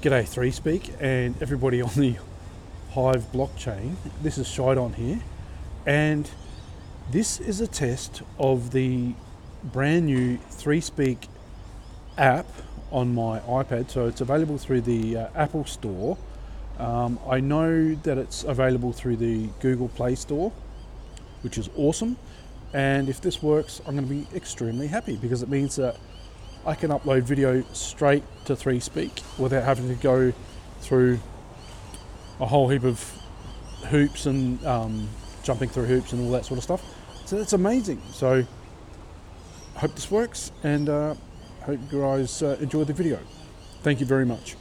G'day 3Speak and everybody on the Hive blockchain. This is Shaidon here, and this is a test of the brand new 3Speak app on my iPad. So it's available through the uh, Apple Store. Um, I know that it's available through the Google Play Store, which is awesome. And if this works, I'm going to be extremely happy because it means that I can upload video straight to 3Speak without having to go through a whole heap of hoops and um, jumping through hoops and all that sort of stuff. So that's amazing. So hope this works and uh, hope you guys uh, enjoy the video. Thank you very much.